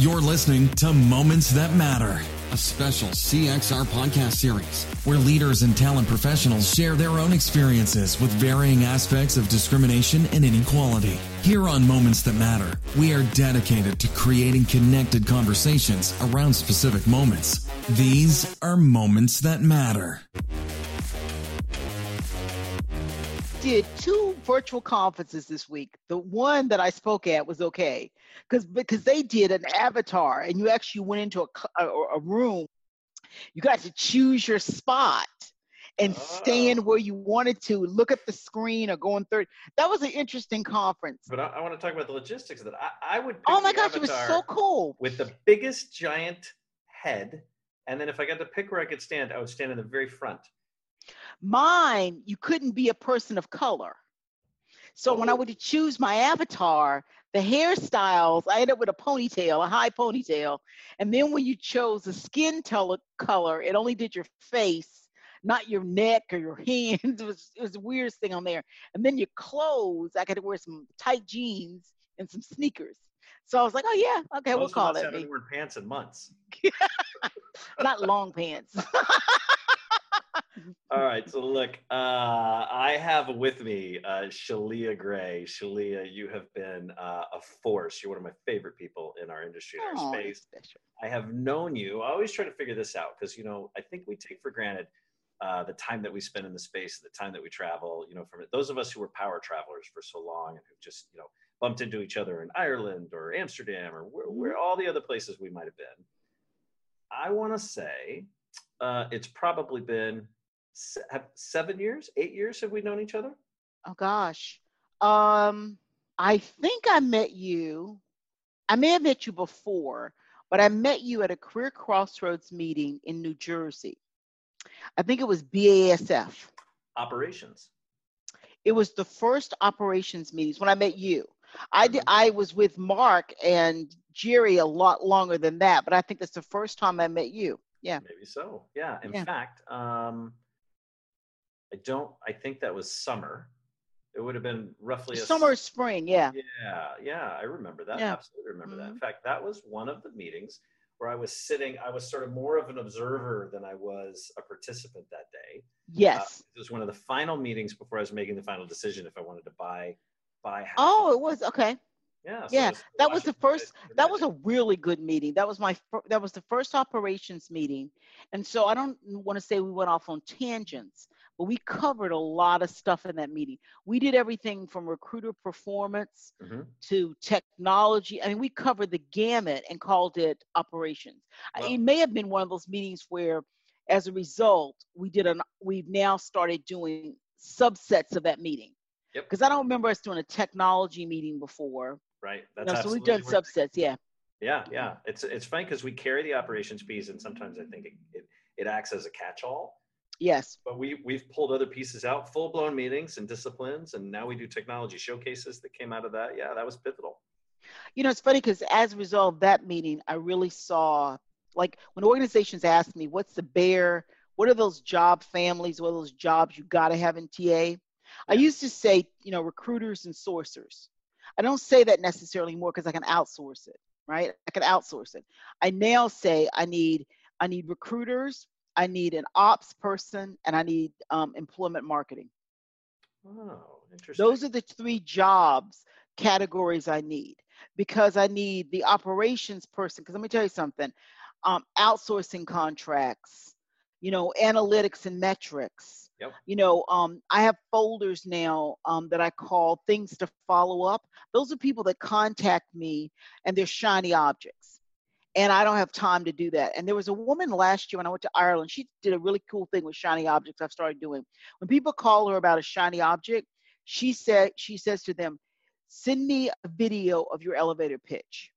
You're listening to Moments That Matter, a special CXR podcast series where leaders and talent professionals share their own experiences with varying aspects of discrimination and inequality. Here on Moments That Matter, we are dedicated to creating connected conversations around specific moments. These are Moments That Matter. did two virtual conferences this week. The one that I spoke at was okay because because they did an avatar and you actually went into a, a, a room. You got to choose your spot and oh. stand where you wanted to, look at the screen or go on third. That was an interesting conference. But I, I want to talk about the logistics of that. I, I would. oh my gosh, it was so cool. With the biggest giant head, and then if I got to pick where I could stand, I would stand in the very front. Mine, you couldn't be a person of color. So when I oh. would choose my avatar, the hairstyles, I ended up with a ponytail, a high ponytail. And then when you chose the skin color, it only did your face, not your neck or your hands. It was, it was the weirdest thing on there. And then your clothes, I got to wear some tight jeans and some sneakers. So I was like, oh yeah, okay, Most we'll call that. I haven't worn pants in months. not long pants. All right. So look, uh, I have with me uh, Shalia Gray. Shalia, you have been uh, a force. You're one of my favorite people in our industry, in our space. I have known you. I always try to figure this out because, you know, I think we take for granted uh, the time that we spend in the space, the time that we travel. You know, from those of us who were power travelers for so long and who just, you know, bumped into each other in Ireland or Amsterdam or where, where all the other places we might have been. I want to say uh, it's probably been seven years, eight years have we known each other? Oh gosh. Um, I think I met you. I may have met you before, but I met you at a career crossroads meeting in New Jersey. I think it was BASF. Operations. It was the first operations meetings when I met you. I did, mm-hmm. I was with Mark and Gerry a lot longer than that, but I think that's the first time I met you. Yeah. Maybe so. Yeah. In yeah. fact, um, I don't. I think that was summer. It would have been roughly a summer, spring. Yeah. Yeah, yeah. I remember that. Yeah. Absolutely remember mm-hmm. that. In fact, that was one of the meetings where I was sitting. I was sort of more of an observer than I was a participant that day. Yes. Uh, it was one of the final meetings before I was making the final decision if I wanted to buy buy. Oh, it was okay. Yeah. So yeah. That was the first. That was a really good meeting. That was my. That was the first operations meeting, and so I don't want to say we went off on tangents, but we covered a lot of stuff in that meeting. We did everything from recruiter performance mm-hmm. to technology. I mean, we covered the gamut and called it operations. Well, it may have been one of those meetings where, as a result, we did an. We've now started doing subsets of that meeting. Because I don't remember us doing a technology meeting before. Right. That's no, so we've done subsets. Yeah. Yeah, yeah. It's it's funny because we carry the operations piece, and sometimes I think it, it, it acts as a catch-all Yes. But we we've pulled other pieces out, full blown meetings and disciplines, and now we do technology showcases that came out of that. Yeah, that was pivotal. You know, it's funny because as a result of that meeting, I really saw like when organizations ask me, "What's the bear? What are those job families? What are those jobs you got to have in TA?" Yeah. I used to say, you know, recruiters and sourcers. I don't say that necessarily more because I can outsource it, right? I can outsource it. I now say I need I need recruiters, I need an ops person, and I need um, employment marketing. Oh, interesting. Those are the three jobs categories I need because I need the operations person. Because let me tell you something um, outsourcing contracts, you know, analytics and metrics. Yep. You know, um, I have folders now um, that I call things to follow up. Those are people that contact me and they're shiny objects and I don't have time to do that. And there was a woman last year when I went to Ireland. She did a really cool thing with shiny objects. I've started doing. When people call her about a shiny object, she said she says to them, "Send me a video of your elevator pitch,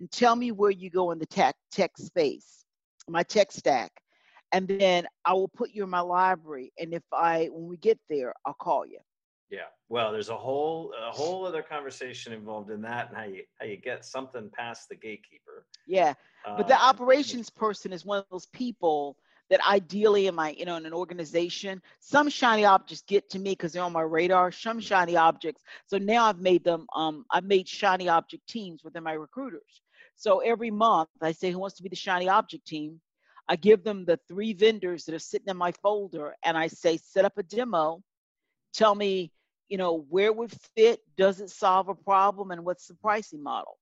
and tell me where you go in the tech tech space, my tech stack, and then I will put you in my library. And if I when we get there, I'll call you." Yeah. Well, there's a whole a whole other conversation involved in that and how you how you get something past the gatekeeper. Yeah. But the um, operations person is one of those people that ideally in my you know in an organization some shiny objects get to me because they're on my radar some mm-hmm. shiny objects so now i've made them um i've made shiny object teams within my recruiters so every month i say who wants to be the shiny object team i give them the three vendors that are sitting in my folder and i say set up a demo. Tell me you know where it would fit does it solve a problem and what's the pricing model?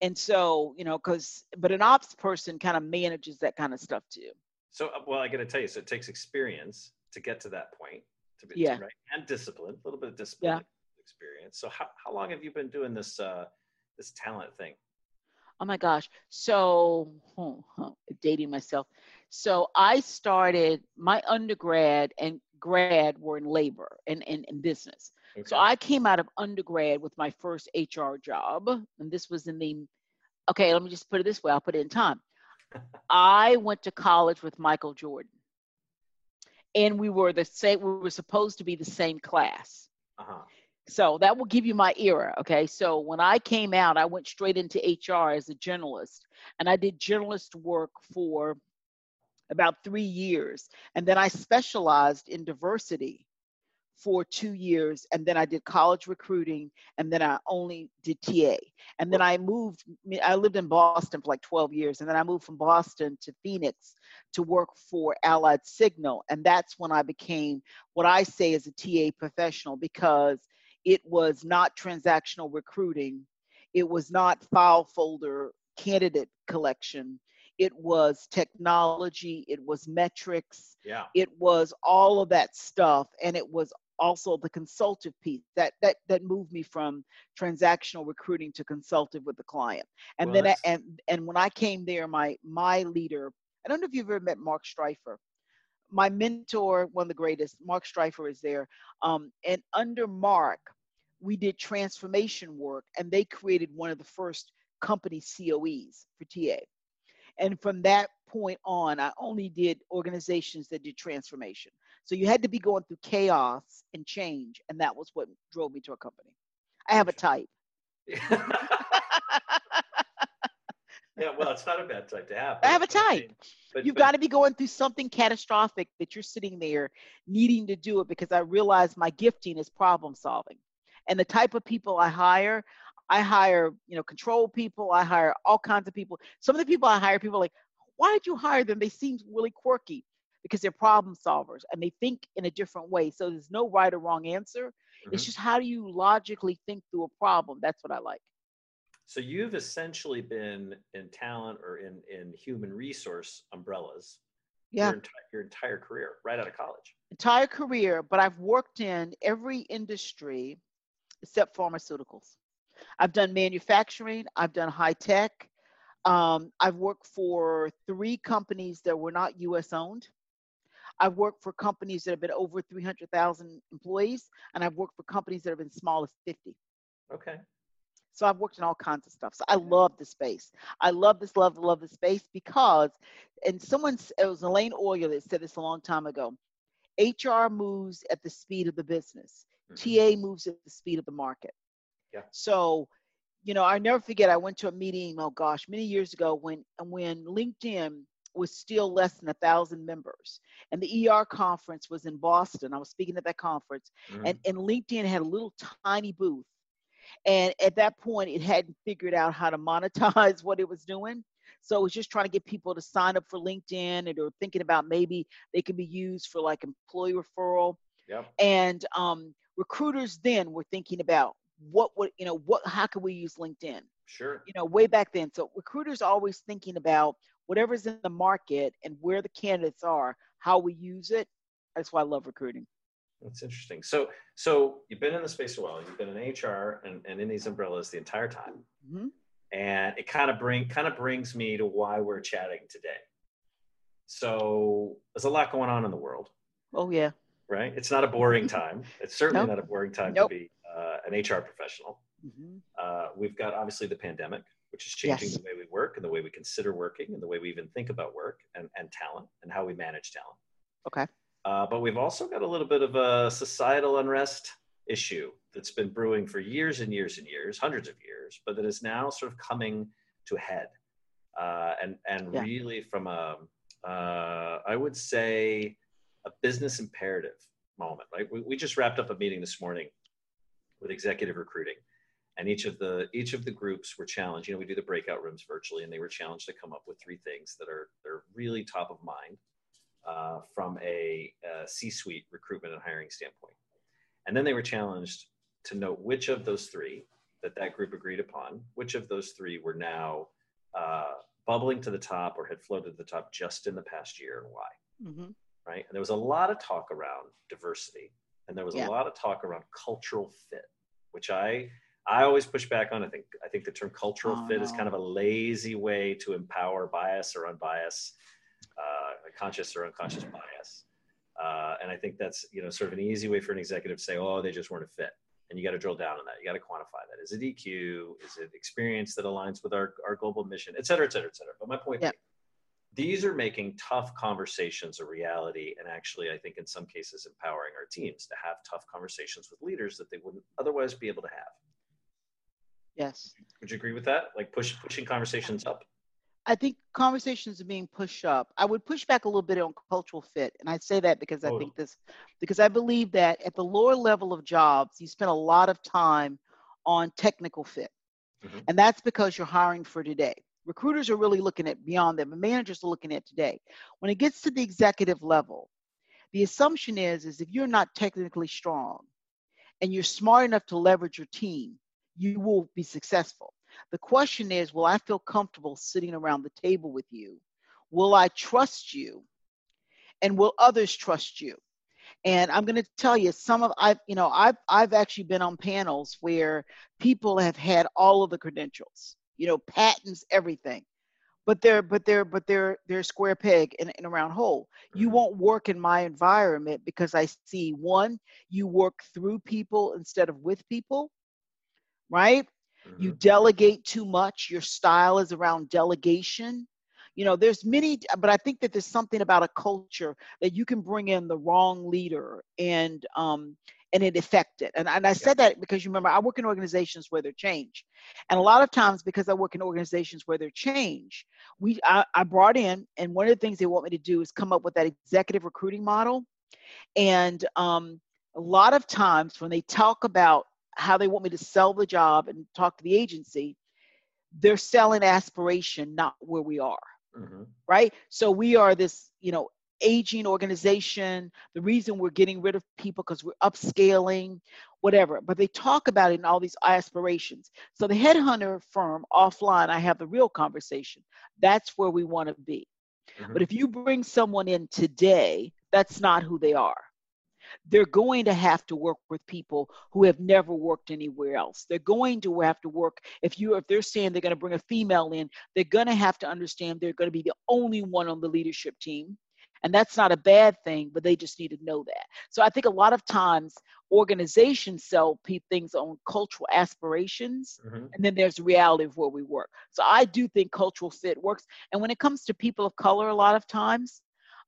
And so you know because but an ops person kind of manages that kind of stuff too. So uh, well i got to tell you so it takes experience to get to that point to be yeah. Right and discipline a little bit of discipline yeah. experience. So how, how long have you been doing this uh this talent thing oh my gosh so huh, huh, dating myself so i started my undergrad and grad were in labor and in business. Okay. So I came out of undergrad with my first HR job, and this was in the okay, let me just put it this way, I'll put it in time. I went to college with Michael Jordan. And we were the same, we were supposed to be the same class. Uh-huh. So that will give you my era. Okay. So when I came out, I went straight into HR as a journalist and I did journalist work for about three years. And then I specialized in diversity for two years. And then I did college recruiting. And then I only did TA. And then I moved, I lived in Boston for like 12 years. And then I moved from Boston to Phoenix to work for Allied Signal. And that's when I became what I say is a TA professional because it was not transactional recruiting. It was not file folder candidate collection it was technology, it was metrics, yeah. it was all of that stuff, and it was also the consultative piece that that that moved me from transactional recruiting to consultative with the client. And well, then I, and and when I came there, my my leader, I don't know if you've ever met Mark Streifer. My mentor, one of the greatest, Mark Streifer is there. Um, and under Mark, we did transformation work, and they created one of the first company COEs for TA. And from that point on, I only did organizations that did transformation. So you had to be going through chaos and change. And that was what drove me to a company. I have a type. yeah, well, it's not a bad type to have. I have a type. But, You've got to be going through something catastrophic that you're sitting there needing to do it because I realize my gifting is problem solving. And the type of people I hire, I hire, you know, control people. I hire all kinds of people. Some of the people I hire, people like, why did you hire them? They seem really quirky because they're problem solvers and they think in a different way. So there's no right or wrong answer. Mm-hmm. It's just how do you logically think through a problem? That's what I like. So you've essentially been in talent or in in human resource umbrellas. Yeah. Your, enti- your entire career, right out of college. Entire career, but I've worked in every industry except pharmaceuticals. I've done manufacturing, I've done high tech. Um, I've worked for three companies that were not US owned. I've worked for companies that have been over 300,000 employees, and I've worked for companies that have been small as 50. Okay. So I've worked in all kinds of stuff. So I love the space. I love this, love, love the space because, and someone, it was Elaine Orler that said this a long time ago HR moves at the speed of the business, mm-hmm. TA moves at the speed of the market. Yeah. So, you know, I never forget. I went to a meeting. Oh gosh, many years ago when when LinkedIn was still less than a thousand members, and the ER conference was in Boston. I was speaking at that conference, mm. and and LinkedIn had a little tiny booth, and at that point, it hadn't figured out how to monetize what it was doing. So it was just trying to get people to sign up for LinkedIn and or thinking about maybe they could be used for like employee referral. Yep. And um, recruiters then were thinking about what would you know what how can we use linkedin sure you know way back then so recruiters always thinking about whatever's in the market and where the candidates are how we use it that's why i love recruiting that's interesting so so you've been in the space a while you've been in hr and, and in these umbrellas the entire time mm-hmm. and it kind of bring kind of brings me to why we're chatting today so there's a lot going on in the world oh yeah right it's not a boring time it's certainly nope. not a boring time nope. to be uh, an HR professional. Mm-hmm. Uh, we've got obviously the pandemic, which is changing yes. the way we work and the way we consider working and the way we even think about work and, and talent and how we manage talent. Okay. Uh, but we've also got a little bit of a societal unrest issue that's been brewing for years and years and years, hundreds of years, but that is now sort of coming to a head. Uh, and and yeah. really from a, Uh, I would say a business imperative moment. Right, we, we just wrapped up a meeting this morning with executive recruiting, and each of the each of the groups were challenged. You know, we do the breakout rooms virtually, and they were challenged to come up with three things that are they're really top of mind uh, from a, a C-suite recruitment and hiring standpoint. And then they were challenged to note which of those three that that group agreed upon, which of those three were now uh, bubbling to the top or had floated to the top just in the past year and why. Mm-hmm. Right. And there was a lot of talk around diversity and there was yeah. a lot of talk around cultural fit, which I I always push back on. I think I think the term cultural oh, fit no. is kind of a lazy way to empower bias or unbias, uh, conscious or unconscious bias. Uh, and I think that's you know sort of an easy way for an executive to say, oh, they just weren't a fit and you got to drill down on that. You got to quantify that. Is it EQ? Is it experience that aligns with our, our global mission, et cetera, et cetera, et cetera. But my point yeah. these are making tough conversations a reality and actually i think in some cases empowering our teams to have tough conversations with leaders that they wouldn't otherwise be able to have yes would you agree with that like push pushing conversations up I think conversations are being pushed up. I would push back a little bit on cultural fit. And I say that because I think this, because I believe that at the lower level of jobs, you spend a lot of time on technical fit. Mm-hmm. And that's because you're hiring for today. Recruiters are really looking at beyond them, and managers are looking at today. When it gets to the executive level, the assumption is, is if you're not technically strong and you're smart enough to leverage your team, you will be successful. The question is, will I feel comfortable sitting around the table with you? Will I trust you? And will others trust you? And I'm going to tell you some of I've you know I've I've actually been on panels where people have had all of the credentials, you know, patents, everything, but they're but they're but they're they're square peg in, in a round hole. You won't work in my environment because I see one, you work through people instead of with people, right? Mm-hmm. You delegate too much. Your style is around delegation. You know, there's many, but I think that there's something about a culture that you can bring in the wrong leader and um, and it affect it. And, and I yeah. said that because you remember I work in organizations where there's change, and a lot of times because I work in organizations where there's change, we I, I brought in, and one of the things they want me to do is come up with that executive recruiting model, and um, a lot of times when they talk about how they want me to sell the job and talk to the agency, they're selling aspiration, not where we are. Mm-hmm. Right. So we are this, you know, aging organization. The reason we're getting rid of people because we're upscaling, whatever. But they talk about it in all these aspirations. So the headhunter firm offline, I have the real conversation. That's where we want to be. Mm-hmm. But if you bring someone in today, that's not who they are they're going to have to work with people who have never worked anywhere else. They're going to have to work if you if they're saying they're going to bring a female in, they're going to have to understand they're going to be the only one on the leadership team. And that's not a bad thing, but they just need to know that. So I think a lot of times organizations sell things on cultural aspirations, mm-hmm. and then there's the reality of where we work. So I do think cultural fit works. And when it comes to people of color, a lot of times,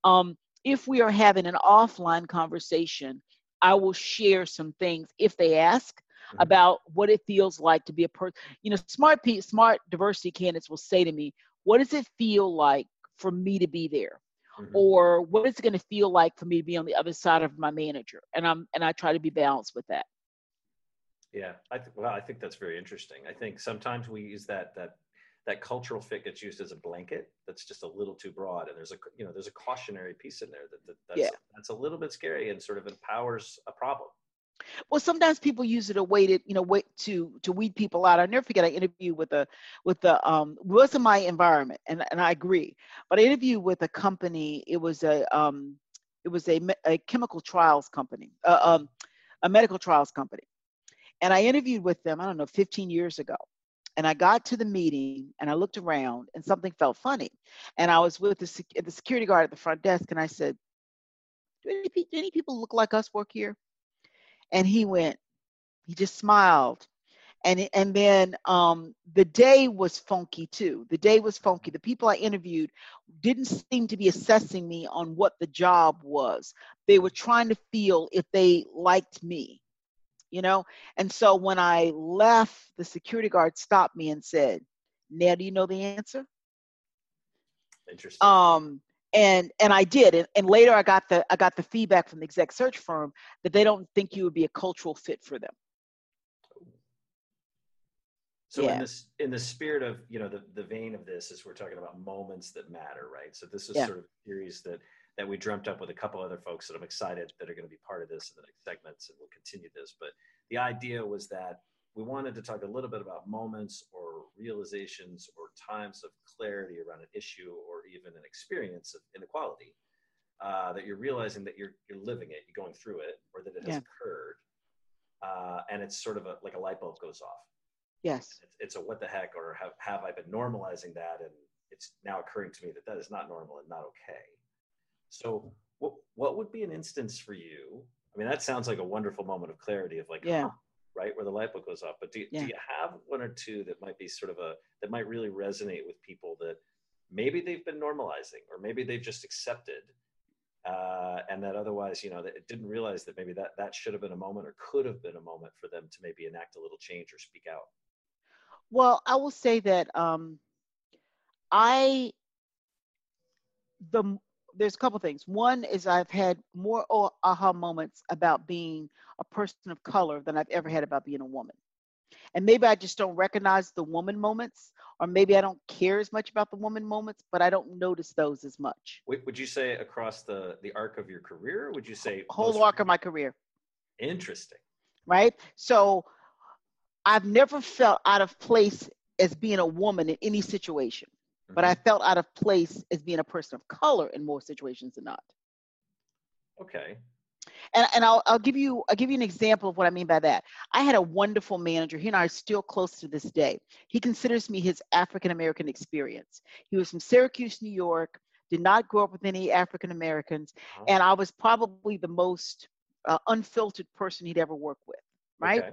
um, if we are having an offline conversation, I will share some things if they ask mm-hmm. about what it feels like to be a person. You know, smart pe- smart diversity candidates will say to me, "What does it feel like for me to be there?" Mm-hmm. Or what is it going to feel like for me to be on the other side of my manager? And I'm and I try to be balanced with that. Yeah, I th- well, I think that's very interesting. I think sometimes we use that that that cultural fit gets used as a blanket that's just a little too broad and there's a you know there's a cautionary piece in there that, that that's, yeah. that's a little bit scary and sort of empowers a problem well sometimes people use it a way to you know way to to weed people out i never forget i interviewed with a with the um wasn't my environment and and i agree but i interviewed with a company it was a um it was a, a chemical trials company uh, um a medical trials company and i interviewed with them i don't know 15 years ago and I got to the meeting and I looked around and something felt funny. And I was with the, the security guard at the front desk and I said, do any, do any people look like us work here? And he went, he just smiled. And, and then um, the day was funky too. The day was funky. The people I interviewed didn't seem to be assessing me on what the job was. They were trying to feel if they liked me you know? And so when I left, the security guard stopped me and said, Now, do you know the answer? Interesting. Um, and and I did, and, and later I got the I got the feedback from the exec search firm that they don't think you would be a cultural fit for them. So yeah. in this in the spirit of you know the the vein of this is we're talking about moments that matter, right? So this is yeah. sort of a series that that we dreamt up with a couple other folks that I'm excited that are going to be part of this in the next segments, and we'll continue this. But the idea was that we wanted to talk a little bit about moments or realizations or times of clarity around an issue or even an experience of inequality uh, that you're realizing that you're you're living it, you're going through it, or that it has yeah. occurred, uh, and it's sort of a, like a light bulb goes off. Yes, it's, it's a what the heck, or have have I been normalizing that, and it's now occurring to me that that is not normal and not okay. So, what what would be an instance for you? I mean, that sounds like a wonderful moment of clarity of like, yeah. right where the light bulb goes off. But do, yeah. do you have one or two that might be sort of a that might really resonate with people that maybe they've been normalizing or maybe they've just accepted uh, and that otherwise you know that didn't realize that maybe that that should have been a moment or could have been a moment for them to maybe enact a little change or speak out well i will say that um, i the there's a couple things. One is I've had more aha moments about being a person of color than I've ever had about being a woman. And maybe I just don't recognize the woman moments, or maybe I don't care as much about the woman moments, but I don't notice those as much. Would you say across the the arc of your career? would you say whole arc of my career? Interesting. Right. So I've never felt out of place as being a woman in any situation but I mm-hmm. felt out of place as being a person of color in more situations than not. Okay. And, and I'll, I'll give you I'll give you an example of what I mean by that. I had a wonderful manager. He and I are still close to this day. He considers me his African American experience. He was from Syracuse, New York. Did not grow up with any African Americans, uh-huh. and I was probably the most uh, unfiltered person he'd ever worked with. Right. Okay.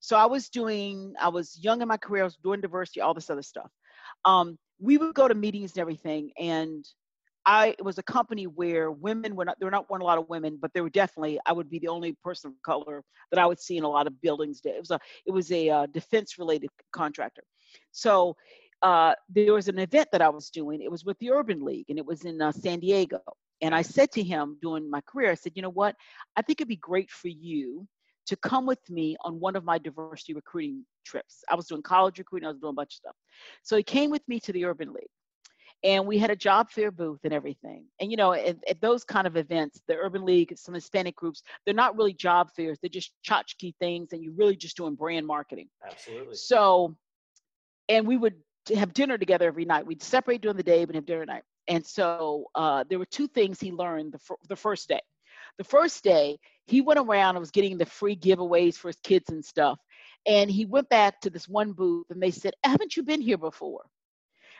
So I was doing. I was young in my career. I was doing diversity, all this other stuff. Um, we would go to meetings and everything and I was a company where women were not there were not one a lot of women, but there were definitely I would be the only person of color that I would see in a lot of buildings. It was a it was a uh, defense related contractor. So uh, there was an event that I was doing. It was with the Urban League, and it was in uh, San Diego. And I said to him during my career, I said, you know what? I think it'd be great for you to come with me on one of my diversity recruiting trips. I was doing college recruiting, I was doing a bunch of stuff. So he came with me to the Urban League. And we had a job fair booth and everything. And you know, at, at those kind of events, the Urban League, some Hispanic groups, they're not really job fairs. They're just tchotchke things, and you're really just doing brand marketing. Absolutely. So, and we would have dinner together every night. We'd separate during the day, but have dinner at night. And so uh, there were two things he learned the, the first day. The first day, he went around and was getting the free giveaways for his kids and stuff. And he went back to this one booth and they said, Haven't you been here before?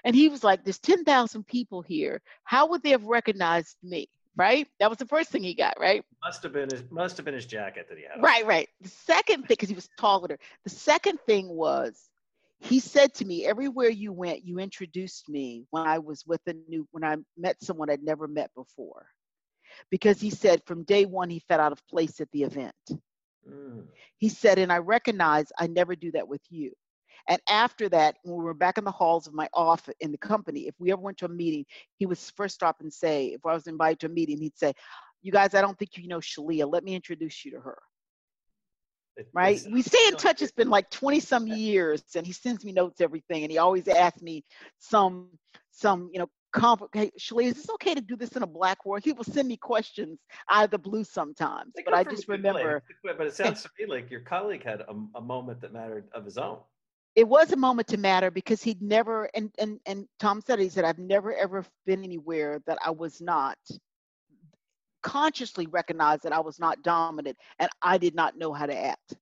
And he was like, There's 10,000 people here. How would they have recognized me? Right? That was the first thing he got, right? Must have been his must have been his jacket that he had. On. Right, right. The second thing, because he was taller. The second thing was he said to me, Everywhere you went, you introduced me when I was with a new when I met someone I'd never met before because he said from day one he felt out of place at the event. Mm. He said, and I recognize I never do that with you. And after that, when we were back in the halls of my office in the company, if we ever went to a meeting, he would first stop and say, if I was invited to a meeting, he'd say, You guys, I don't think you know Shalia. Let me introduce you to her. right? We stay in touch. It's been like 20 some years, and he sends me notes, everything, and he always asks me some some you know complicated. is this okay to do this in a black world? He will send me questions out of the blue sometimes, but I just remember. But it sounds to me like your colleague had a, a, moment that mattered of his own. It was a moment to matter because he'd never, and and and Tom said he said I've never ever been anywhere that I was not consciously recognized that I was not dominant and I did not know how to act.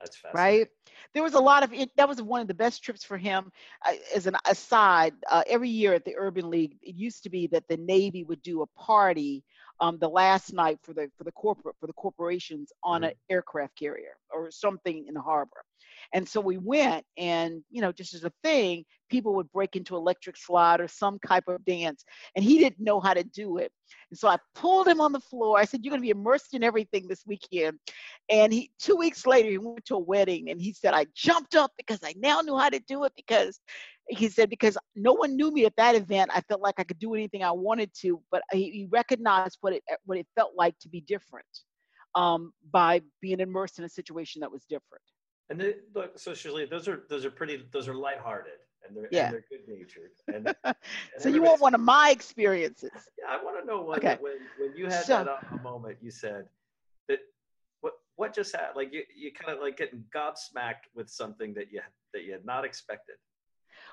That's fascinating. right. There was a lot of it. That was one of the best trips for him. Uh, as an aside, uh, every year at the Urban League, it used to be that the Navy would do a party um, the last night for the for the corporate for the corporations on mm-hmm. an aircraft carrier or something in the harbor. And so we went, and you know, just as a thing, people would break into electric slide or some type of dance, and he didn't know how to do it. And so I pulled him on the floor. I said, "You're going to be immersed in everything this weekend." And he, two weeks later, he went to a wedding, and he said, "I jumped up because I now knew how to do it because." he said because no one knew me at that event i felt like i could do anything i wanted to but he, he recognized what it what it felt like to be different um, by being immersed in a situation that was different and they, look socially those are those are pretty those are lighthearted and they're, yeah. and they're good natured and, and so you want one of my experiences yeah i want to know what okay. when when you had so, that uh, moment you said that what what just happened like you you kind of like getting gobsmacked with something that you that you had not expected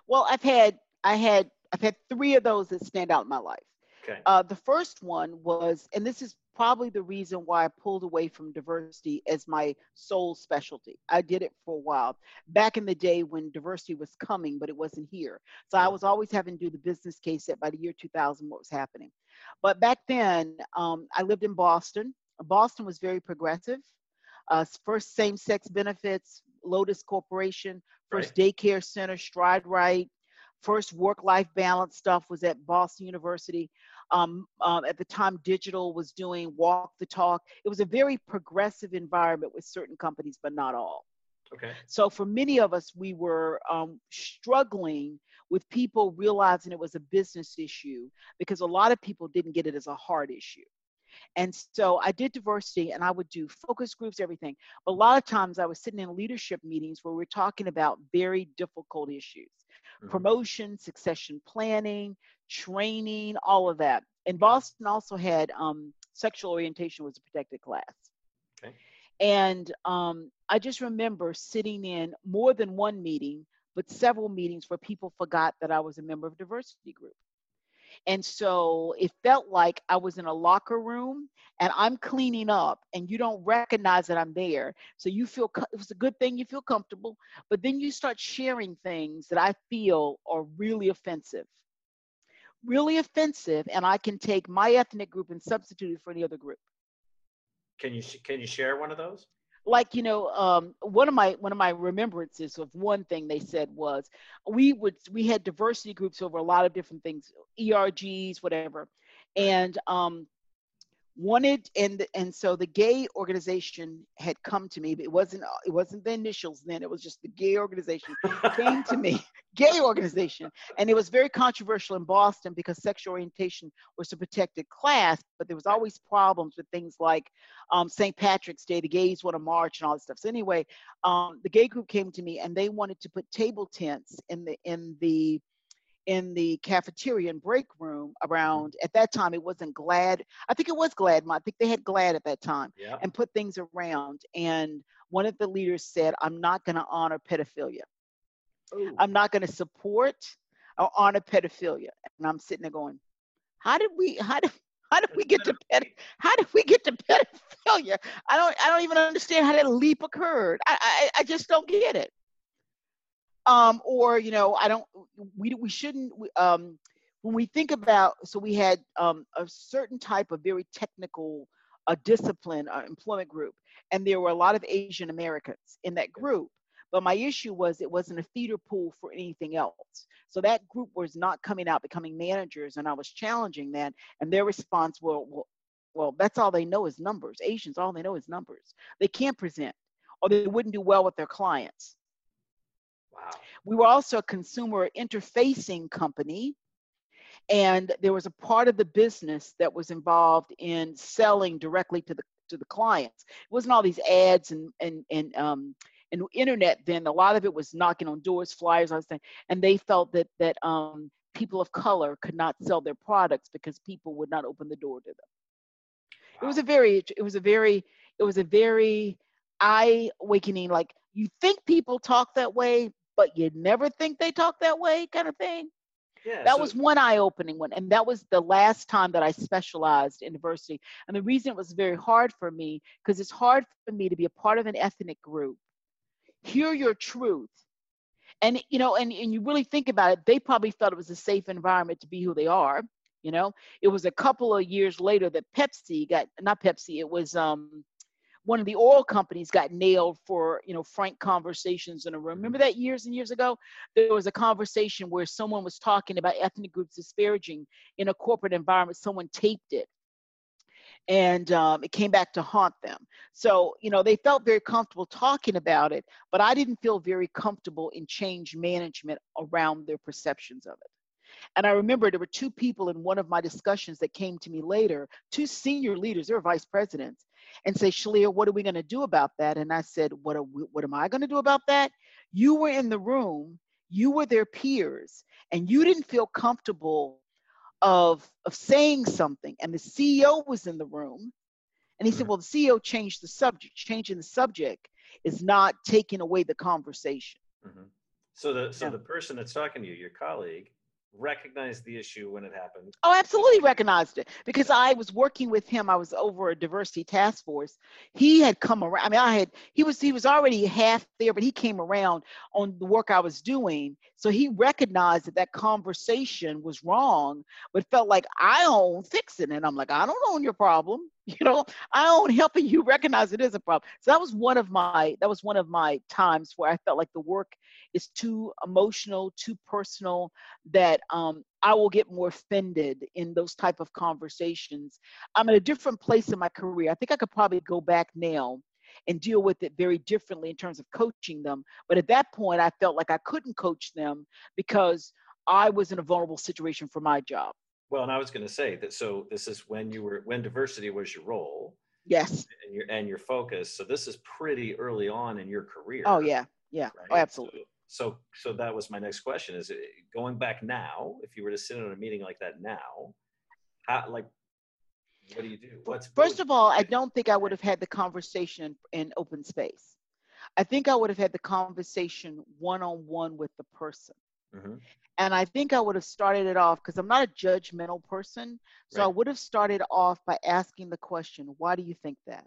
well, I've had I had I've had three of those that stand out in my life. Okay. Uh, the first one was, and this is probably the reason why I pulled away from diversity as my sole specialty. I did it for a while back in the day when diversity was coming, but it wasn't here. So I was always having to do the business case that by the year 2000, what was happening. But back then, um, I lived in Boston. Boston was very progressive. Uh, first same-sex benefits, Lotus Corporation, first right. daycare center, Stride Rite, first work-life balance stuff was at Boston University. Um, um, at the time, digital was doing walk the talk. It was a very progressive environment with certain companies, but not all. Okay. So for many of us, we were um, struggling with people realizing it was a business issue because a lot of people didn't get it as a hard issue. And so I did diversity and I would do focus groups, everything. But a lot of times I was sitting in leadership meetings where we're talking about very difficult issues mm-hmm. promotion, succession planning, training, all of that. And Boston also had um, sexual orientation was a protected class. Okay. And um, I just remember sitting in more than one meeting, but several meetings where people forgot that I was a member of diversity group. And so it felt like I was in a locker room and I'm cleaning up and you don't recognize that I'm there. So you feel it was a good thing you feel comfortable, but then you start sharing things that I feel are really offensive. Really offensive, and I can take my ethnic group and substitute it for any other group. Can you can you share one of those? Like you know um, one of my one of my remembrances of one thing they said was we would we had diversity groups over a lot of different things ergs whatever. And um, wanted and and so the gay organization had come to me but it wasn't it wasn't the initials then it was just the gay organization came to me gay organization. And it was very controversial in boston because sexual orientation was a protected class but there was always problems with things like um, st patrick's day the gays want to march and all this stuff. So anyway um, the gay group came to me and they wanted to put table tents in the in the in the cafeteria and break room mm-hmm. around at that time it wasn't GLAAD i think it was GLAAD i think they had GLAAD at that time yeah. and put things around and one of the leaders said i'm not going to honor pedophilia Ooh. i'm not going to support or honor pedophilia and i'm sitting there going how did we how did how did we get to ped, how did we get to pedophilia i don't i don't even understand how that leap occurred i i, I just don't get it um, or you know, I don't. We we shouldn't. Um, when we think about, so we had um, a certain type of very technical uh, discipline uh, employment group, and there were a lot of Asian Americans in that group. But my issue was it wasn't a feeder pool for anything else. So that group was not coming out becoming managers, and I was challenging that. And their response, well, well, well, that's all they know is numbers. Asians, all they know is numbers. They can't present, or they wouldn't do well with their clients. Wow. We were also a consumer interfacing company. And there was a part of the business that was involved in selling directly to the to the clients. It wasn't all these ads and and and um and internet then a lot of it was knocking on doors, flyers, I was saying, and they felt that that um people of color could not sell their products because people would not open the door to them. Wow. It was a very it was a very it was a very eye awakening like you think people talk that way but you never think they talk that way kind of thing. Yeah, that so- was one eye-opening one and that was the last time that i specialized in diversity and the reason it was very hard for me because it's hard for me to be a part of an ethnic group hear your truth and you know and, and you really think about it they probably felt it was a safe environment to be who they are you know it was a couple of years later that pepsi got not pepsi it was um one of the oil companies got nailed for you know frank conversations in a room remember that years and years ago there was a conversation where someone was talking about ethnic groups disparaging in a corporate environment someone taped it and um, it came back to haunt them. So, you know, they felt very comfortable talking about it, but I didn't feel very comfortable in change management around their perceptions of it. And I remember there were two people in one of my discussions that came to me later, two senior leaders, they were vice presidents, and say, Shalia, what are we going to do about that? And I said, what, are we, what am I going to do about that? You were in the room, you were their peers, and you didn't feel comfortable of, of saying something. And the CEO was in the room. And he said, mm-hmm. Well, the CEO changed the subject. Changing the subject is not taking away the conversation. Mm-hmm. So the so yeah. the person that's talking to you, your colleague, recognized the issue when it happened. Oh, absolutely recognized it because I was working with him. I was over a diversity task force. He had come around. I mean, I had he was he was already half there, but he came around on the work I was doing. So he recognized that that conversation was wrong, but felt like I own fixing it. I'm like, I don't own your problem. You know, I own helping you recognize it is a problem. So that was one of my that was one of my times where I felt like the work is too emotional, too personal, that um, I will get more offended in those type of conversations. I'm in a different place in my career. I think I could probably go back now and deal with it very differently in terms of coaching them. But at that point, I felt like I couldn't coach them because I was in a vulnerable situation for my job. Well, and I was going to say that. So this is when you were when diversity was your role. Yes. And your and your focus. So this is pretty early on in your career. Oh yeah, yeah. Right? Oh, absolutely. So, so so that was my next question: Is going back now? If you were to sit in a meeting like that now, how like what do you do? What's first of all, I don't think I would have had the conversation in open space. I think I would have had the conversation one on one with the person. Mm-hmm. And I think I would have started it off because I'm not a judgmental person. So right. I would have started off by asking the question, why do you think that?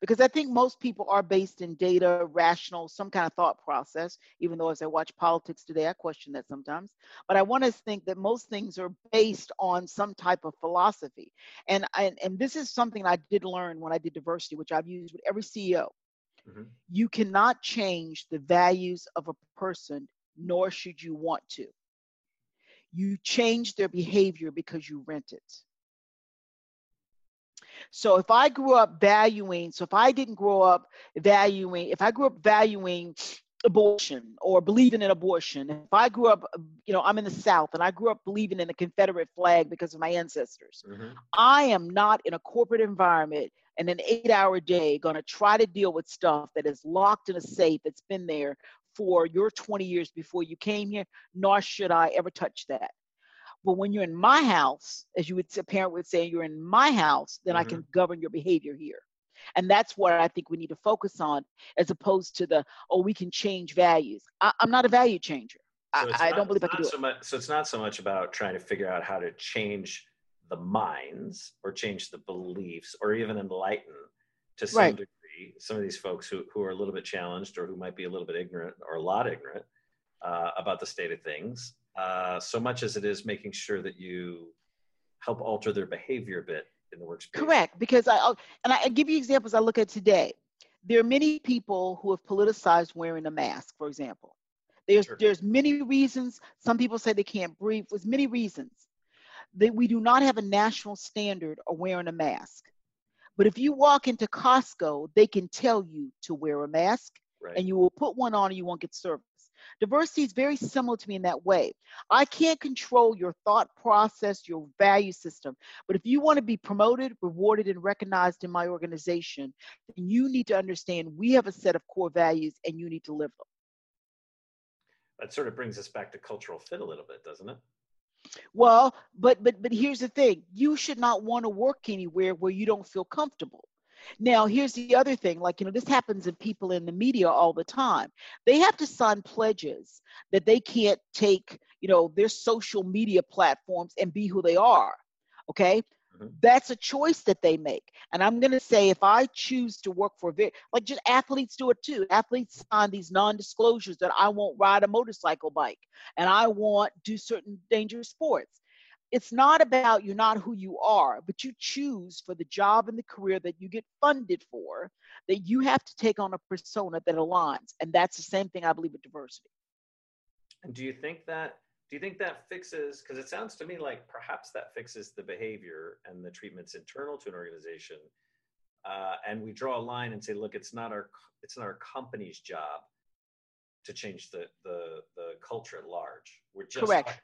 Because I think most people are based in data, rational, some kind of thought process, even though as I watch politics today, I question that sometimes. But I want to think that most things are based on some type of philosophy. And, I, and this is something I did learn when I did diversity, which I've used with every CEO. Mm-hmm. You cannot change the values of a person nor should you want to. You change their behavior because you rent it. So if I grew up valuing, so if I didn't grow up valuing, if I grew up valuing abortion or believing in abortion, if I grew up, you know, I'm in the South and I grew up believing in the Confederate flag because of my ancestors, mm-hmm. I am not in a corporate environment and an eight hour day going to try to deal with stuff that is locked in a safe that's been there for your 20 years before you came here, nor should I ever touch that. But when you're in my house, as you would a parent would say, you're in my house, then mm-hmm. I can mm-hmm. govern your behavior here. And that's what I think we need to focus on, as opposed to the oh, we can change values. I, am not a value changer. So I, I, don't believe I can do so it. Much, so it's not so much about trying to figure out how to change the minds or change the beliefs or even enlighten to some right. degree some of these folks who, who are a little bit challenged or who might be a little bit ignorant or a lot ignorant uh, about the state of things, uh, so much as it is making sure that you help alter their behavior a bit in the workspace. Correct, because I and I give you examples I look at today. There are many people who have politicized wearing a mask, for example. There's sure. there's many reasons. Some people say they can't breathe. There's many reasons that we do not have a national standard of wearing a mask. But if you walk into Costco, they can tell you to wear a mask right. and you will put one on and you won't get service. Diversity is very similar to me in that way. I can't control your thought process, your value system. But if you want to be promoted, rewarded, and recognized in my organization, then you need to understand we have a set of core values and you need to live them. That sort of brings us back to cultural fit a little bit, doesn't it? Well, but but but here's the thing. You should not want to work anywhere where you don't feel comfortable. Now, here's the other thing like, you know, this happens in people in the media all the time. They have to sign pledges that they can't take, you know, their social media platforms and be who they are. Okay. Mm-hmm. That's a choice that they make. And I'm going to say if I choose to work for, like just athletes do it too. Athletes sign these non disclosures that I won't ride a motorcycle bike and I won't do certain dangerous sports. It's not about you're not who you are, but you choose for the job and the career that you get funded for, that you have to take on a persona that aligns. And that's the same thing I believe with diversity. And do you think that do you think that fixes because it sounds to me like perhaps that fixes the behavior and the treatments internal to an organization uh, and we draw a line and say look it's not our it's not our company's job to change the the the culture at large we're just correct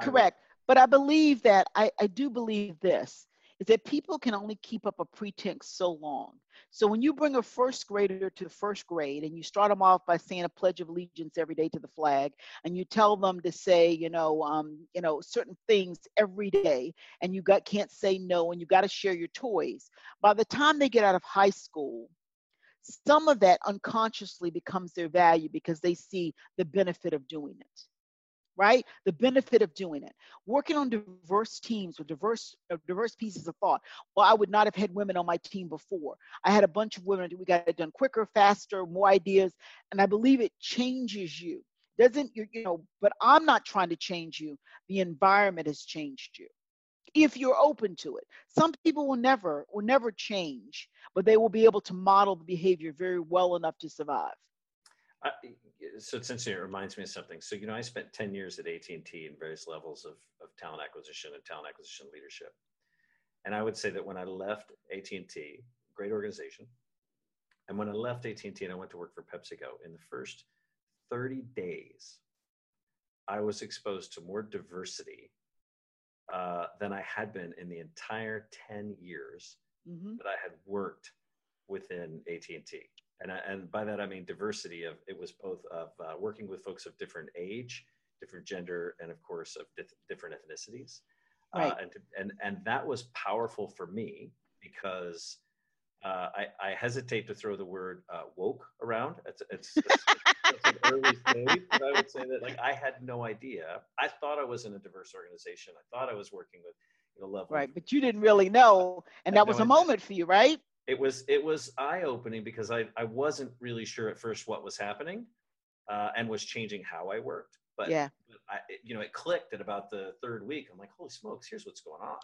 correct but i believe that i i do believe this is that people can only keep up a pretense so long. So when you bring a first grader to the first grade and you start them off by saying a pledge of allegiance every day to the flag, and you tell them to say, you know, um, you know, certain things every day, and you got can't say no, and you got to share your toys. By the time they get out of high school, some of that unconsciously becomes their value because they see the benefit of doing it right? The benefit of doing it. Working on diverse teams with diverse uh, diverse pieces of thought. Well, I would not have had women on my team before. I had a bunch of women. We got it done quicker, faster, more ideas, and I believe it changes you. Doesn't you you know? But I'm not trying to change you. The environment has changed you. If you're open to it, some people will never will never change, but they will be able to model the behavior very well enough to survive. So essentially it reminds me of something. So, you know, I spent 10 years at AT&T in various levels of, of talent acquisition and talent acquisition leadership. And I would say that when I left AT&T, great organization, and when I left AT&T and I went to work for PepsiCo, in the first 30 days, I was exposed to more diversity uh, than I had been in the entire 10 years mm-hmm. that I had worked within AT&T and I, and by that I mean diversity of it was both of uh, working with folks of different age, different gender, and of course of di- different ethnicities, uh, right. uh, and, to, and and that was powerful for me because uh, I, I, hesitate to throw the word uh, woke around. It's it's, it's, it's an early stage, but I would say that like I had no idea. I thought I was in a diverse organization. I thought I was working with you know level right, but you didn't really know, and that was no a moment for you, right? It was it was eye opening because I I wasn't really sure at first what was happening, uh, and was changing how I worked. But yeah, but I, you know, it clicked at about the third week. I'm like, holy smokes, here's what's going on.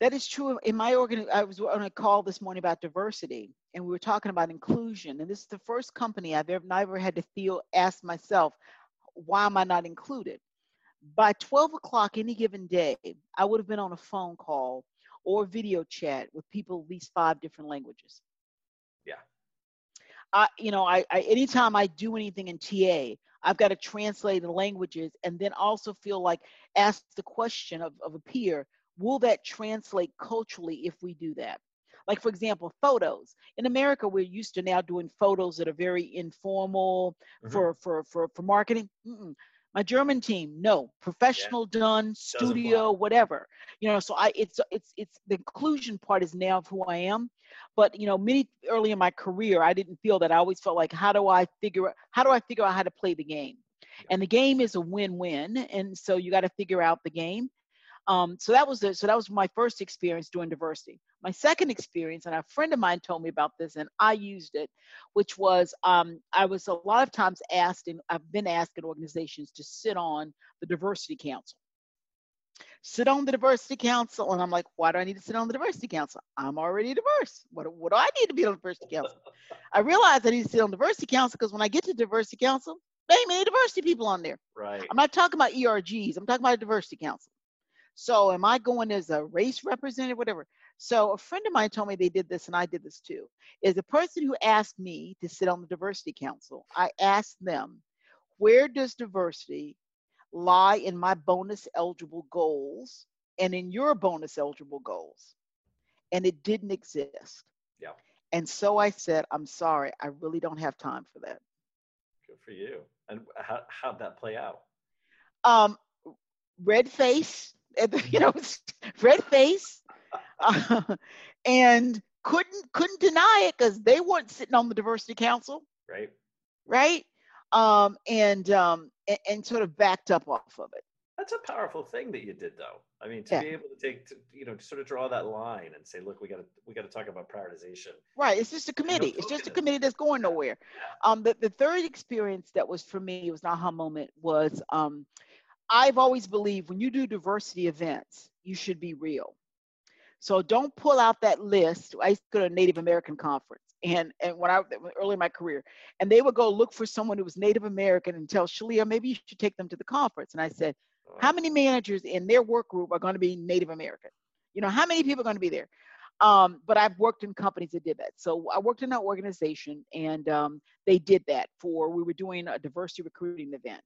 That is true. In my organ, I was on a call this morning about diversity, and we were talking about inclusion. And this is the first company I've ever, never had to feel ask myself, why am I not included? By 12 o'clock any given day, I would have been on a phone call or video chat with people at least five different languages. Yeah. I, you know, I, I anytime I do anything in TA, I've got to translate the languages and then also feel like ask the question of, of a peer, will that translate culturally if we do that? Like for example, photos. In America, we're used to now doing photos that are very informal mm-hmm. for, for for for marketing. Mm-mm. My German team, no, professional yeah. done, studio, whatever. You know, so I it's it's it's the inclusion part is now of who I am. But you know, many early in my career, I didn't feel that. I always felt like, how do I figure how do I figure out how to play the game? And the game is a win-win, and so you got to figure out the game. Um, so that was the, so that was my first experience doing diversity. My second experience, and a friend of mine told me about this, and I used it, which was um, I was a lot of times asked, and I've been asked in organizations to sit on the diversity council. Sit on the diversity council, and I'm like, why do I need to sit on the diversity council? I'm already diverse. What, what do I need to be on the diversity council? I realized I need to sit on the diversity council because when I get to diversity council, there ain't many diversity people on there. Right. I'm not talking about ERGs. I'm talking about a diversity council. So am I going as a race representative, whatever? So a friend of mine told me they did this, and I did this too. Is the person who asked me to sit on the diversity council, I asked them, where does diversity lie in my bonus eligible goals and in your bonus eligible goals? And it didn't exist. Yeah. And so I said, I'm sorry, I really don't have time for that. Good for you. And how, how'd that play out? Um, red face, you know, red face, uh, and couldn't couldn't deny it because they weren't sitting on the diversity council. Right. Right. Um, and um, and, and, sort of backed up off of it. That's a powerful thing that you did, though. I mean, to yeah. be able to take, to, you know, to sort of draw that line and say, look, we got to we got to talk about prioritization. Right. It's just a committee. it's just a committee that's going nowhere. Yeah. Um, the the third experience that was for me it was an aha moment was um, I've always believed when you do diversity events, you should be real. So don't pull out that list. I used to go to a Native American conference, and and when I early in my career, and they would go look for someone who was Native American and tell Shalia maybe you should take them to the conference. And I said, how many managers in their work group are going to be Native American? You know, how many people are going to be there? Um, but I've worked in companies that did that. So I worked in an organization and um, they did that for, we were doing a diversity recruiting event.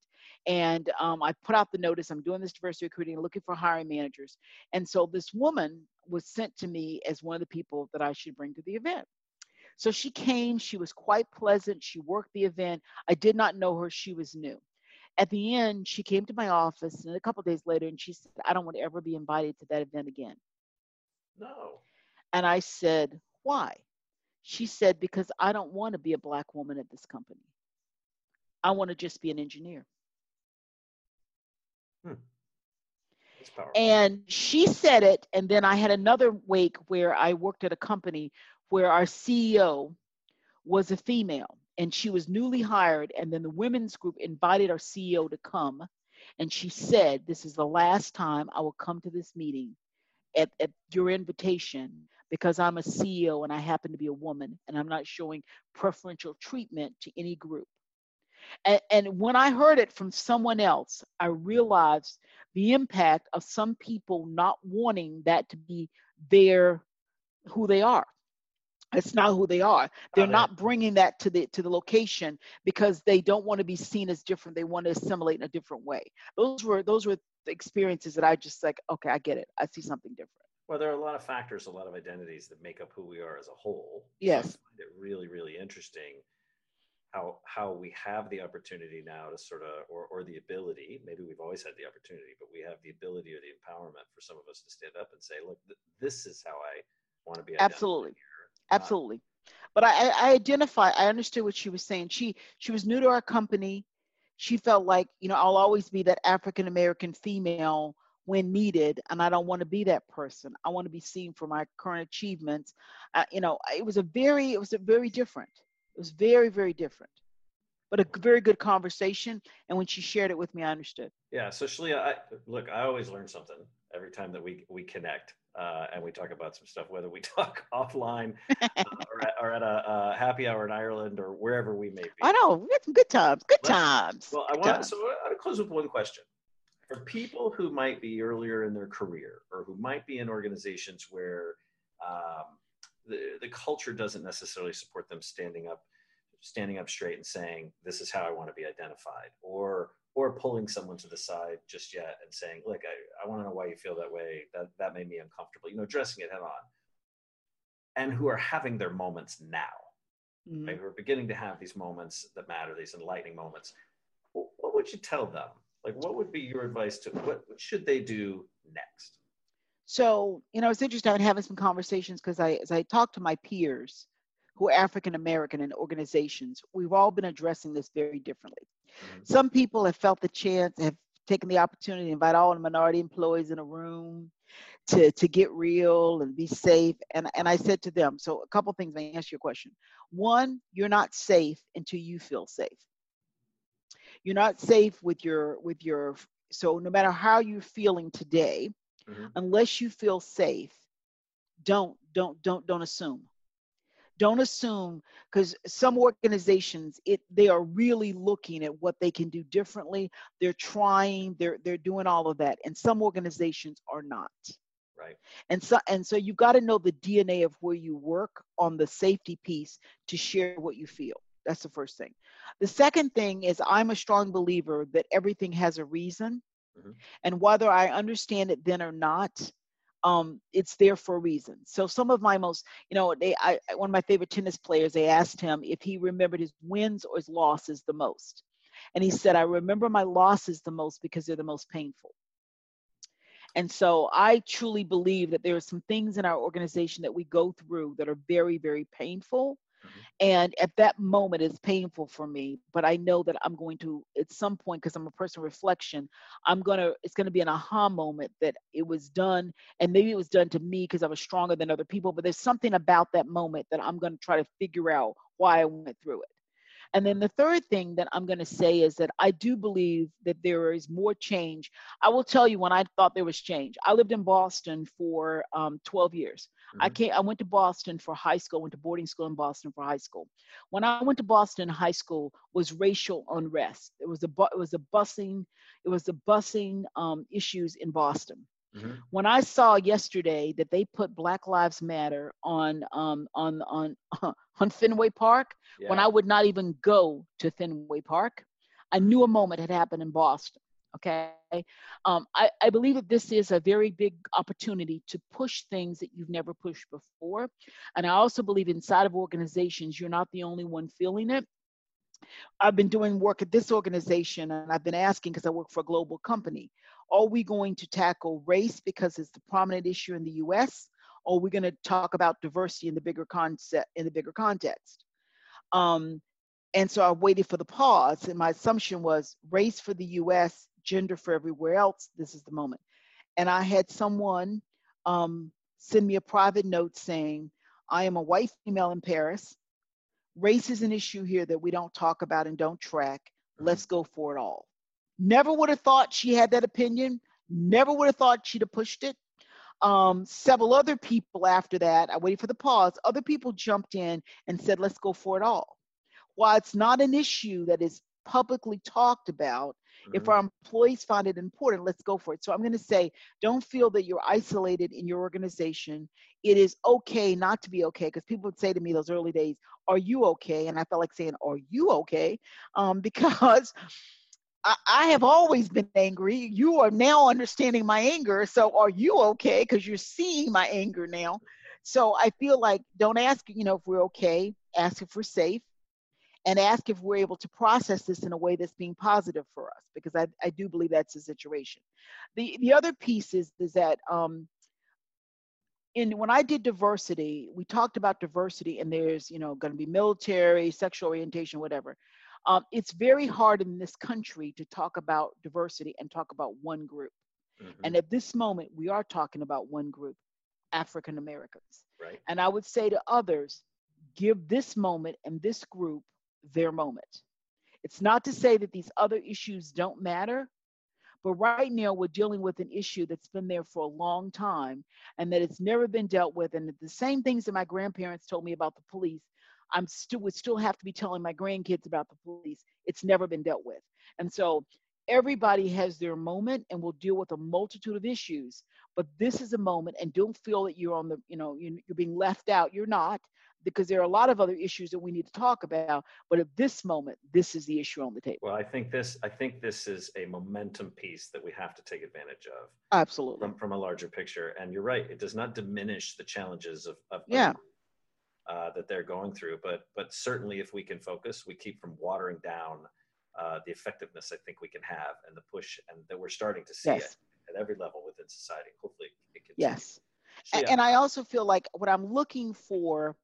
And um, I put out the notice, I'm doing this diversity recruiting, looking for hiring managers. And so this woman was sent to me as one of the people that I should bring to the event. So she came, she was quite pleasant. She worked the event. I did not know her, she was new. At the end, she came to my office and a couple days later and she said, I don't want to ever be invited to that event again. No. And I said, Why? She said, Because I don't want to be a Black woman at this company. I want to just be an engineer. Hmm. And she said it. And then I had another wake where I worked at a company where our CEO was a female and she was newly hired. And then the women's group invited our CEO to come. And she said, This is the last time I will come to this meeting at, at your invitation because I'm a CEO and I happen to be a woman and I'm not showing preferential treatment to any group. And, and, when I heard it from someone else, I realized the impact of some people not wanting that to be their who they are. It's not who they are. They're not bringing that to the to the location because they don't want to be seen as different. They want to assimilate in a different way. Those were those were the experiences that I just like. Okay, I get it. I see something different. Well, there are a lot of factors, a lot of identities that make up who we are as a whole. Yes. I find it really, really interesting how how we have the opportunity now to sort of or, or the ability maybe we've always had the opportunity but we have the ability or the empowerment for some of us to stand up and say look th- this is how i want to be absolutely absolutely but I, I identify i understood what she was saying she she was new to our company she felt like you know i'll always be that african american female when needed and i don't want to be that person. I want to be seen for my current achievements. Uh, you know it was a very it was a very different. It was very very different. But a very good conversation and when she shared it with me i understood. Yeah so shalia I, look i always learn something every time that we we connect uh, and we talk about some stuff whether we talk offline uh, or, at, or, at, a, happy hour in ireland or wherever we may be. I know we had some good times good times well i want so i want to close with one question for people who might be earlier in their career or who might be in organizations where um, the, the culture doesn't necessarily support them standing up standing up straight and saying this is how i want to be identified or or pulling someone to the side just yet and saying look i, I want to know why you feel that way. That that made me uncomfortable you know addressing it head on and who are having their moments now mm-hmm. right, who are beginning to have these moments that matter these enlightening moments. What would you tell them like what would be your advice to what, what should they do next? So you know it's interesting i'm having some conversations because i as i talk to my peers who are african american in organizations we've all been addressing this very differently. Mm-hmm. some people have felt the chance have taken the opportunity to invite all the minority employees in a room to to get real and be safe and and i said to them so a couple things i answer your question. One you're not safe until you feel safe you're not safe with your with your so no matter how you're feeling today mm-hmm. unless you feel safe don't don't don't don't assume. Don't assume because some organizations it they are really looking at what they can do differently. They're trying they're they're doing all of that and some organizations are not. Right. And so and so you've got to know the dna of where you work on the safety piece to share what you feel that's the first thing. The second thing is I'm a strong believer that everything has a reason. Mm-hmm. And whether I understand it then or not, um, it's there for a reason. So some of my most, you know, they, I, one of my favorite tennis players, they asked him if he remembered his wins or his losses the most. And he said, I remember my losses the most because they're the most painful. And so I truly believe that there are some things in our organization that we go through that are very, very painful. Mm-hmm. And at that moment, it's painful for me, but I know that I'm going to, at some point, because I'm a person reflection, I'm going to, it's going to be an aha moment that it was done. And maybe it was done to me because I was stronger than other people, but there's something about that moment that I'm going to try to figure out why I went through it. And then the third thing that I'm going to say is that I do believe that there is more change. I will tell you when I thought there was change. I lived in Boston for um, 12 years. Mm-hmm. I came, I went to Boston for high school, went to boarding school in Boston for high school. When I went to Boston high school was racial unrest. It was a, it was a busing, it was the busing um, issues in Boston. Mm-hmm. When I saw yesterday that they put Black Lives Matter on um, on on on Fenway Park, yeah. when I would not even go to Fenway Park, I knew a moment had happened in Boston. Okay, um, I, I believe that this is a very big opportunity to push things that you've never pushed before, and I also believe inside of organizations you're not the only one feeling it. I've been doing work at this organization and I've been asking because I work for a global company are we going to tackle race because it's the prominent issue in the US? Or are we going to talk about diversity in the bigger concept in the bigger context? Um, and so I waited for the pause, and my assumption was race for the US, gender for everywhere else. This is the moment. And I had someone um, send me a private note saying, I am a white female in Paris. Race is an issue here that we don't talk about and don't track. Let's go for it all. Never would have thought she had that opinion. Never would have thought she'd have pushed it. Um, several other people after that, I waited for the pause, other people jumped in and said, let's go for it all. While it's not an issue that is publicly talked about, mm-hmm. if our employees find it important, let's go for it. So I'm going to say, don't feel that you're isolated in your organization. It is okay not to be okay because people would say to me those early days, Are you okay? And I felt like saying, Are you okay? Um, because I, I have always been angry. You are now understanding my anger. So are you okay? Because you're seeing my anger now. So I feel like don't ask, you know, if we're okay, ask if we're safe and ask if we're able to process this in a way that's being positive for us, because I, I do believe that's the situation. The the other piece is is that um in when I did diversity, we talked about diversity and there's, you know, going to be military, sexual orientation, whatever. Um, it's very hard in this country to talk about diversity and talk about one group. Mm-hmm. And at this moment, we are talking about one group, African Americans. Right. And I would say to others, give this moment and this group their moment. It's not to say that these other issues don't matter, but right now we're dealing with an issue that's been there for a long time and that it's never been dealt with. And the same things that my grandparents told me about the police I'm still would still have to be telling my grandkids about the police. It's never been dealt with. And so everybody has their moment and will deal with a multitude of issues but this is a moment and don't feel that you're on the you know you're being left out. You're not because there are a lot of other issues that we need to talk about but at this moment this is the issue on the table. Well i think this i think this is a momentum piece that we have to take advantage of absolutely. from, from a larger picture. And you're right it does not diminish the challenges of, of yeah. uh, that they're going through. But but certainly, if we can focus, we keep from watering down uh, the effectiveness I think we can have and the push, and that we're starting to see yes. it at every level within society. Hopefully, it. Yes, so, yeah. and I also feel like what I'm looking for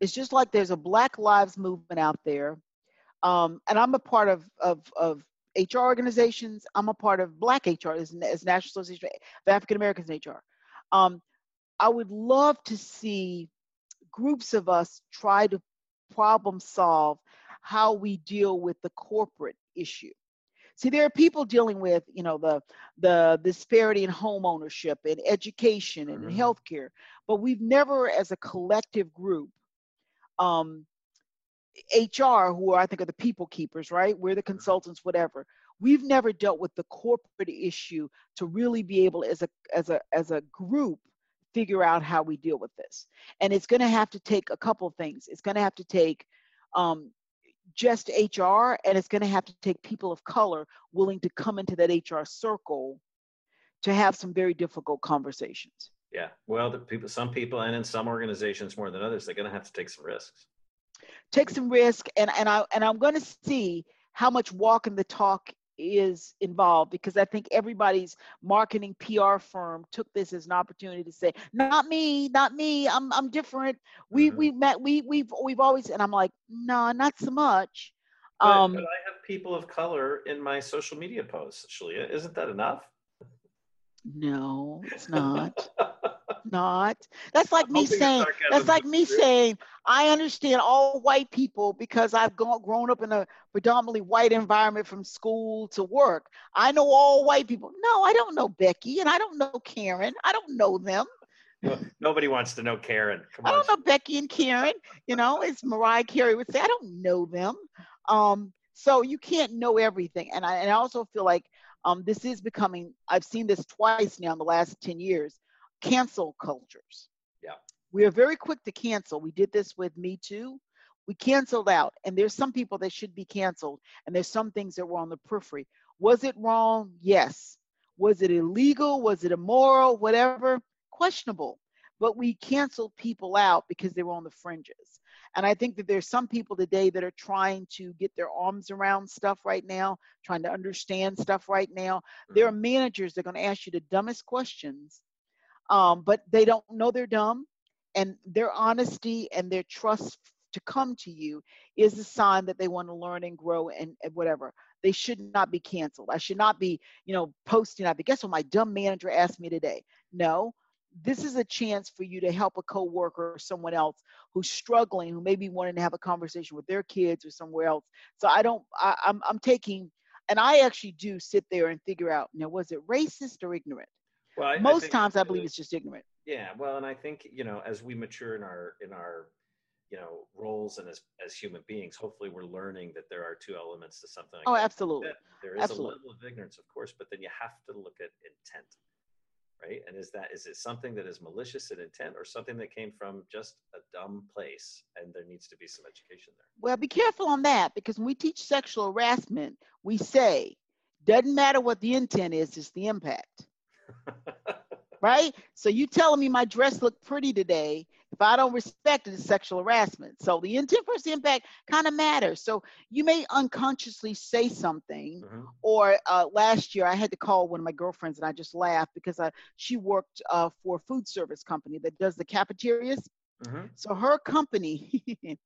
is just like there's a Black Lives movement out there, um, and I'm a part of of of HR organizations. I'm a part of Black HR as, as National Association of African Americans in HR. Um, I would love to see groups of us try to problem solve how we deal with the corporate issue. See, there are people dealing with, you know, the the disparity in home ownership and education and mm-hmm. healthcare, but we've never, as a collective group, um, HR, who are, I think are the people keepers, right? We're the mm-hmm. consultants, whatever. We've never dealt with the corporate issue to really be able, as a as a as a group, figure out how we deal with this. And it's going to have to take a couple of things. It's going to have to take um, just HR, and it's going to have to take people of color willing to come into that HR circle to have some very difficult conversations. Yeah, well, the people, some people, and in some organizations more than others, they're going to have to take some risks. Take some risk, and and I and I'm going to see how much walking the talk is involved because I think everybody's marketing PR firm took this as an opportunity to say, not me, not me, I'm I'm different. We mm-hmm. we met we we've we've always and I'm like, no, nah, not so much. But, um, but I have people of color in my social media posts, Shalia. Isn't that enough? No, it's not. not. That's like me saying. That's like me saying. I understand all white people because I've gone, grown up in a predominantly white environment from school to work. I know all white people. No, I don't know Becky, and I don't know Karen. I don't know them. nobody wants to know Karen. Come I don't on. know Becky and Karen. You know, as Mariah Carey would say, I don't know them. Um, so you can't know everything. And I, and I also feel like um, this is becoming, I've seen this twice now in the last 10 years, cancel cultures. We are very quick to cancel. We did this with Me Too. We canceled out. And there's some people that should be canceled. And there's some things that were on the periphery. Was it wrong? Yes. Was it illegal? Was it immoral? Whatever? Questionable. But we canceled people out because they were on the fringes. And I think that there's some people today that are trying to get their arms around stuff right now, trying to understand stuff right now. There are mm-hmm. managers that are going to ask you the dumbest questions, um, but they don't know they're dumb. And their honesty and their trust to come to you is a sign that they want to learn and grow and, and whatever. They should not be canceled. I should not be, you know, posting out. Guess what? My dumb manager asked me today. No, this is a chance for you to help a coworker or someone else who's struggling, who maybe wanting to have a conversation with their kids or somewhere else. So I don't. I, I'm I'm taking, and I actually do sit there and figure out. Now, was it racist or ignorant? Well, I, most I times I believe it's just ignorant. Yeah, well, and I think you know, as we mature in our in our you know roles and as as human beings hopefully we're learning that there are two elements to something. Oh, like oh absolutely. there is absolutely. a level of ignorance of course but then you have to look at intent right? And is that is it something that is malicious in intent or something that came from just a dumb place and there needs to be some education there? Well be careful on that because when we teach sexual harassment we say doesn't matter what the intent is it's the impact right so you telling me my dress looked pretty today if I don't respect it, it's sexual harassment. So the intent versus impact kind of matters. So you may unconsciously say something. Mm-hmm. Or uh, last year, I had to call one of my girlfriends, and I just laughed because I, she worked uh, for a food service company that does the cafeterias. Mm-hmm. So her company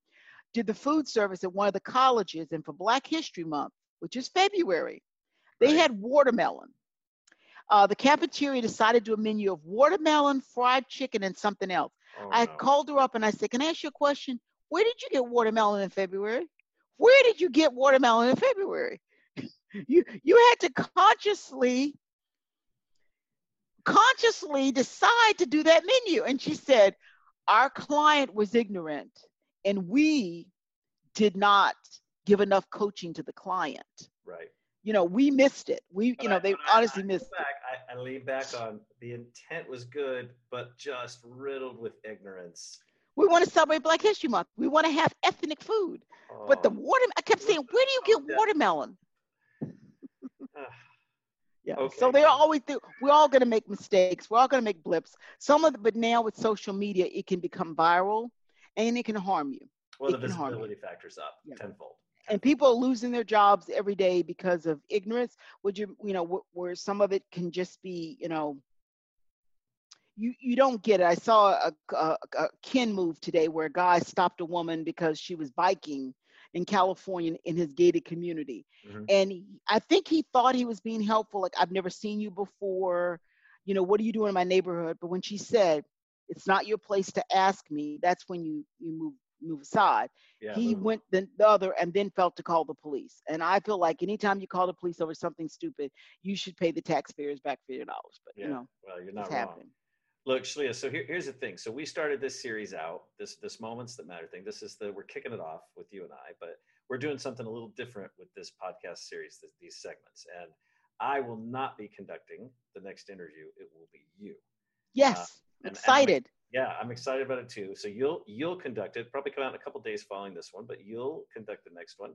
did the food service at one of the colleges, and for Black History Month, which is February, they right. had watermelon. Uh, the cafeteria decided to do a menu of watermelon, fried chicken, and something else. Oh, I no. called her up and I said, Can I ask you a question? Where did you get watermelon in February? Where did you get watermelon in February? you you had to consciously consciously decide to do that menu. And she said, Our client was ignorant and we did not give enough coaching to the client. Right you know, we missed it. We, but you know, I, they honestly I, missed back, it. I, I lean back on the intent was good, but just riddled with ignorance. We want to celebrate Black History Month. We want to have ethnic food. Oh, but the oh. water, I kept saying, where do you oh, get watermelon? Ah. yeah. Okay. So they're always, we're all going to make mistakes. We're all going to make blips. Some of the, but now with social media, it can become viral and it can harm you. Well, it the visibility factor's up yeah. tenfold and people are losing their jobs every day because of ignorance would you you know where some of it can just be you know you you don't get it. I saw a, a, a kin move today where a guy stopped a woman because she was biking in california in his gated community. Mm-hmm. and i think he thought he was being helpful like i've never seen you before. You know what are you doing in my neighborhood? But when she said it's not your place to ask me that's when you you move move aside. Yeah, he went the, the other and then felt to call the police. And I feel like anytime you call the police over something stupid, you should pay the taxpayers back for your dollars. But yeah. you know, well, you're not wrong. Happening. Look, Shalia, so here, here's the thing. So we started this series out, this this moments that matter thing. This is the we're kicking it off with you and I, but we're doing something a little different with this podcast series, this, these segments. And I will not be conducting the next interview. It will be you. Yes. Uh, and, excited. And yeah, I'm excited about it too. So you'll you'll conduct it. Probably come out in a couple days following this one, but you'll conduct the next one,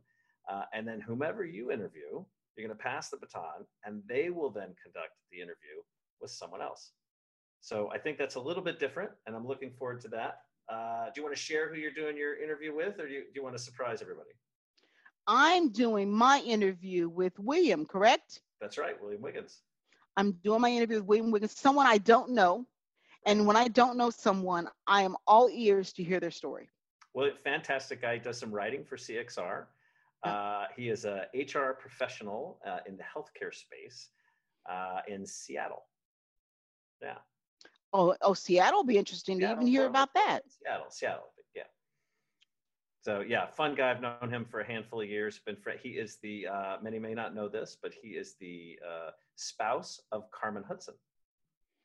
uh, and then whomever you interview, you're going to pass the baton, and they will then conduct the interview with someone else. So I think that's a little bit different, and I'm looking forward to that. Uh, do you want to share who you're doing your interview with, or do you, do you want to surprise everybody? I'm doing my interview with William, correct? That's right, William Wiggins. I'm doing my interview with William Wiggins, someone I don't know. And when I don't know someone, I am all ears to hear their story. Well, fantastic guy. He does some writing for CXR. Uh, he is a HR professional uh, in the healthcare space uh, in Seattle. Yeah. Oh, oh, Seattle will be interesting Seattle, to even hear about that. Seattle, Seattle, yeah. So yeah, fun guy. I've known him for a handful of years. Been fr- he is the uh, many may not know this, but he is the uh, spouse of Carmen Hudson.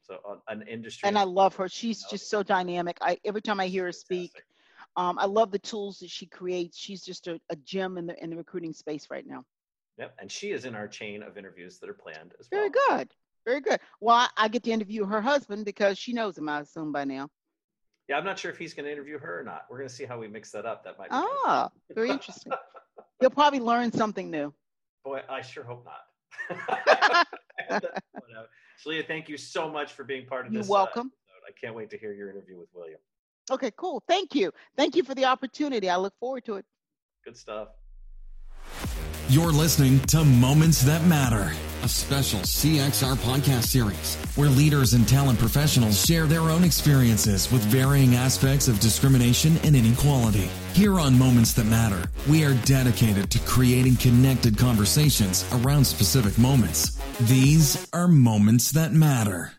So an industry. And I love her. She's just so dynamic. I every time I hear her speak, um, I love the tools that she creates. She's just a, a gem in the in the recruiting space right now. Yep, and she is in our chain of interviews that are planned as well. Very good, very good. Well, I, I get to interview her husband because she knows him. I assume by now. Yeah, I'm not sure if he's going to interview her or not. We're going to see how we mix that up. That might. Be ah, very interesting. You'll probably learn something new. Boy, I sure hope not. Shalia, thank you so much for being part of this. You're uh, welcome. Uh, I can't wait to hear your interview with William. Okay, cool. Thank you. Thank you for the opportunity. I look forward to it. Good stuff. You're listening to Moments That Matter, a special CXR podcast series where leaders and talent professionals share their own experiences with varying aspects of discrimination and inequality. Here on Moments That Matter, we are dedicated to creating connected conversations around specific moments. These are Moments That Matter.